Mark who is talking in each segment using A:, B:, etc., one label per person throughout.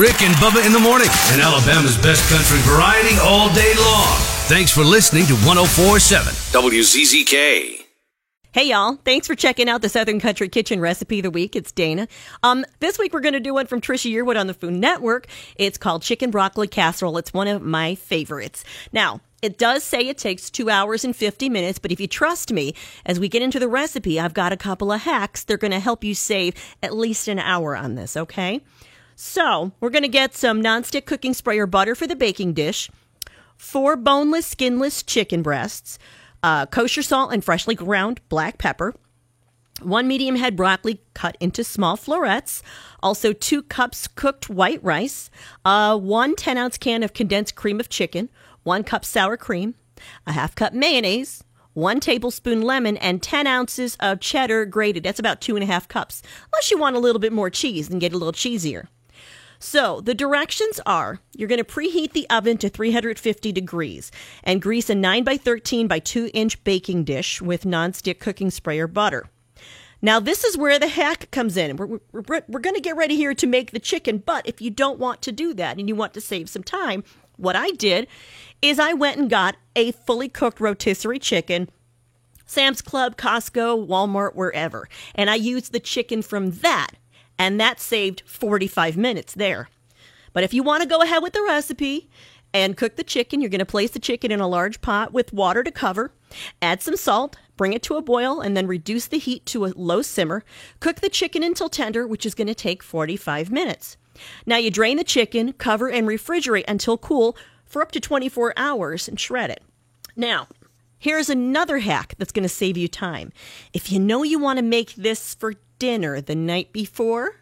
A: Rick and Bubba in the morning, and Alabama's best country variety all day long. Thanks for listening to 1047 WZZK.
B: Hey y'all, thanks for checking out the Southern Country Kitchen recipe of the week. It's Dana. Um, this week we're going to do one from Trisha Yearwood on the Food Network. It's called Chicken Broccoli Casserole. It's one of my favorites. Now, it does say it takes two hours and 50 minutes, but if you trust me, as we get into the recipe, I've got a couple of hacks. They're going to help you save at least an hour on this, okay? So, we're going to get some nonstick cooking spray or butter for the baking dish, four boneless, skinless chicken breasts, uh, kosher salt and freshly ground black pepper, one medium head broccoli cut into small florets, also two cups cooked white rice, uh, one 10 ounce can of condensed cream of chicken, one cup sour cream, a half cup mayonnaise, one tablespoon lemon, and 10 ounces of cheddar grated. That's about two and a half cups, unless you want a little bit more cheese and get a little cheesier. So the directions are you're going to preheat the oven to 350 degrees and grease a 9 by 13 by 2 inch baking dish with nonstick cooking spray or butter. Now, this is where the hack comes in. We're, we're, we're going to get ready here to make the chicken, but if you don't want to do that and you want to save some time, what I did is I went and got a fully cooked rotisserie chicken Sam's Club, Costco, Walmart, wherever. And I used the chicken from that and that saved 45 minutes there. But if you want to go ahead with the recipe and cook the chicken, you're going to place the chicken in a large pot with water to cover, add some salt, bring it to a boil, and then reduce the heat to a low simmer. Cook the chicken until tender, which is going to take 45 minutes. Now you drain the chicken, cover, and refrigerate until cool for up to 24 hours and shred it. Now, here's another hack that's going to save you time. If you know you want to make this for dinner the night before.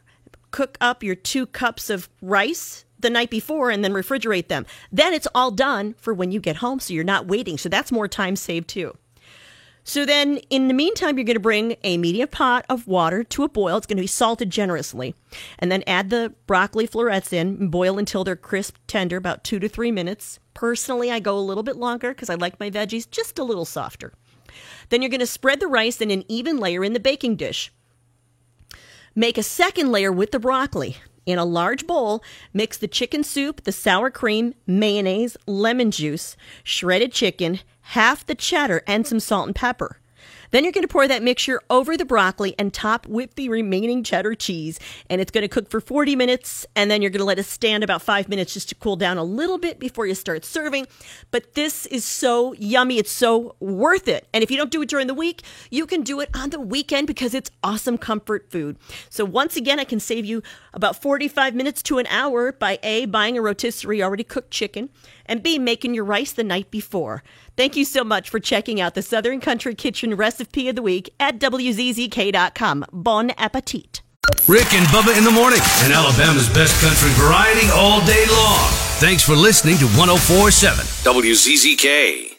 B: Cook up your two cups of rice the night before and then refrigerate them. Then it's all done for when you get home, so you're not waiting. So that's more time saved too. So then, in the meantime, you're going to bring a medium pot of water to a boil. It's going to be salted generously. And then add the broccoli florets in and boil until they're crisp, tender, about two to three minutes. Personally, I go a little bit longer because I like my veggies just a little softer. Then you're going to spread the rice in an even layer in the baking dish. Make a second layer with the broccoli. In a large bowl, mix the chicken soup, the sour cream, mayonnaise, lemon juice, shredded chicken, half the cheddar, and some salt and pepper. Then you're going to pour that mixture over the broccoli and top with the remaining cheddar cheese. And it's going to cook for 40 minutes. And then you're going to let it stand about five minutes just to cool down a little bit before you start serving. But this is so yummy. It's so worth it. And if you don't do it during the week, you can do it on the weekend because it's awesome comfort food. So once again, I can save you about 45 minutes to an hour by A, buying a rotisserie already cooked chicken, and B, making your rice the night before. Thank you so much for checking out the Southern Country Kitchen recipe of P of the week at WZZK.com. Bon appetit.
A: Rick and Bubba in the morning, and Alabama's best country variety all day long. Thanks for listening to 1047 WZZK.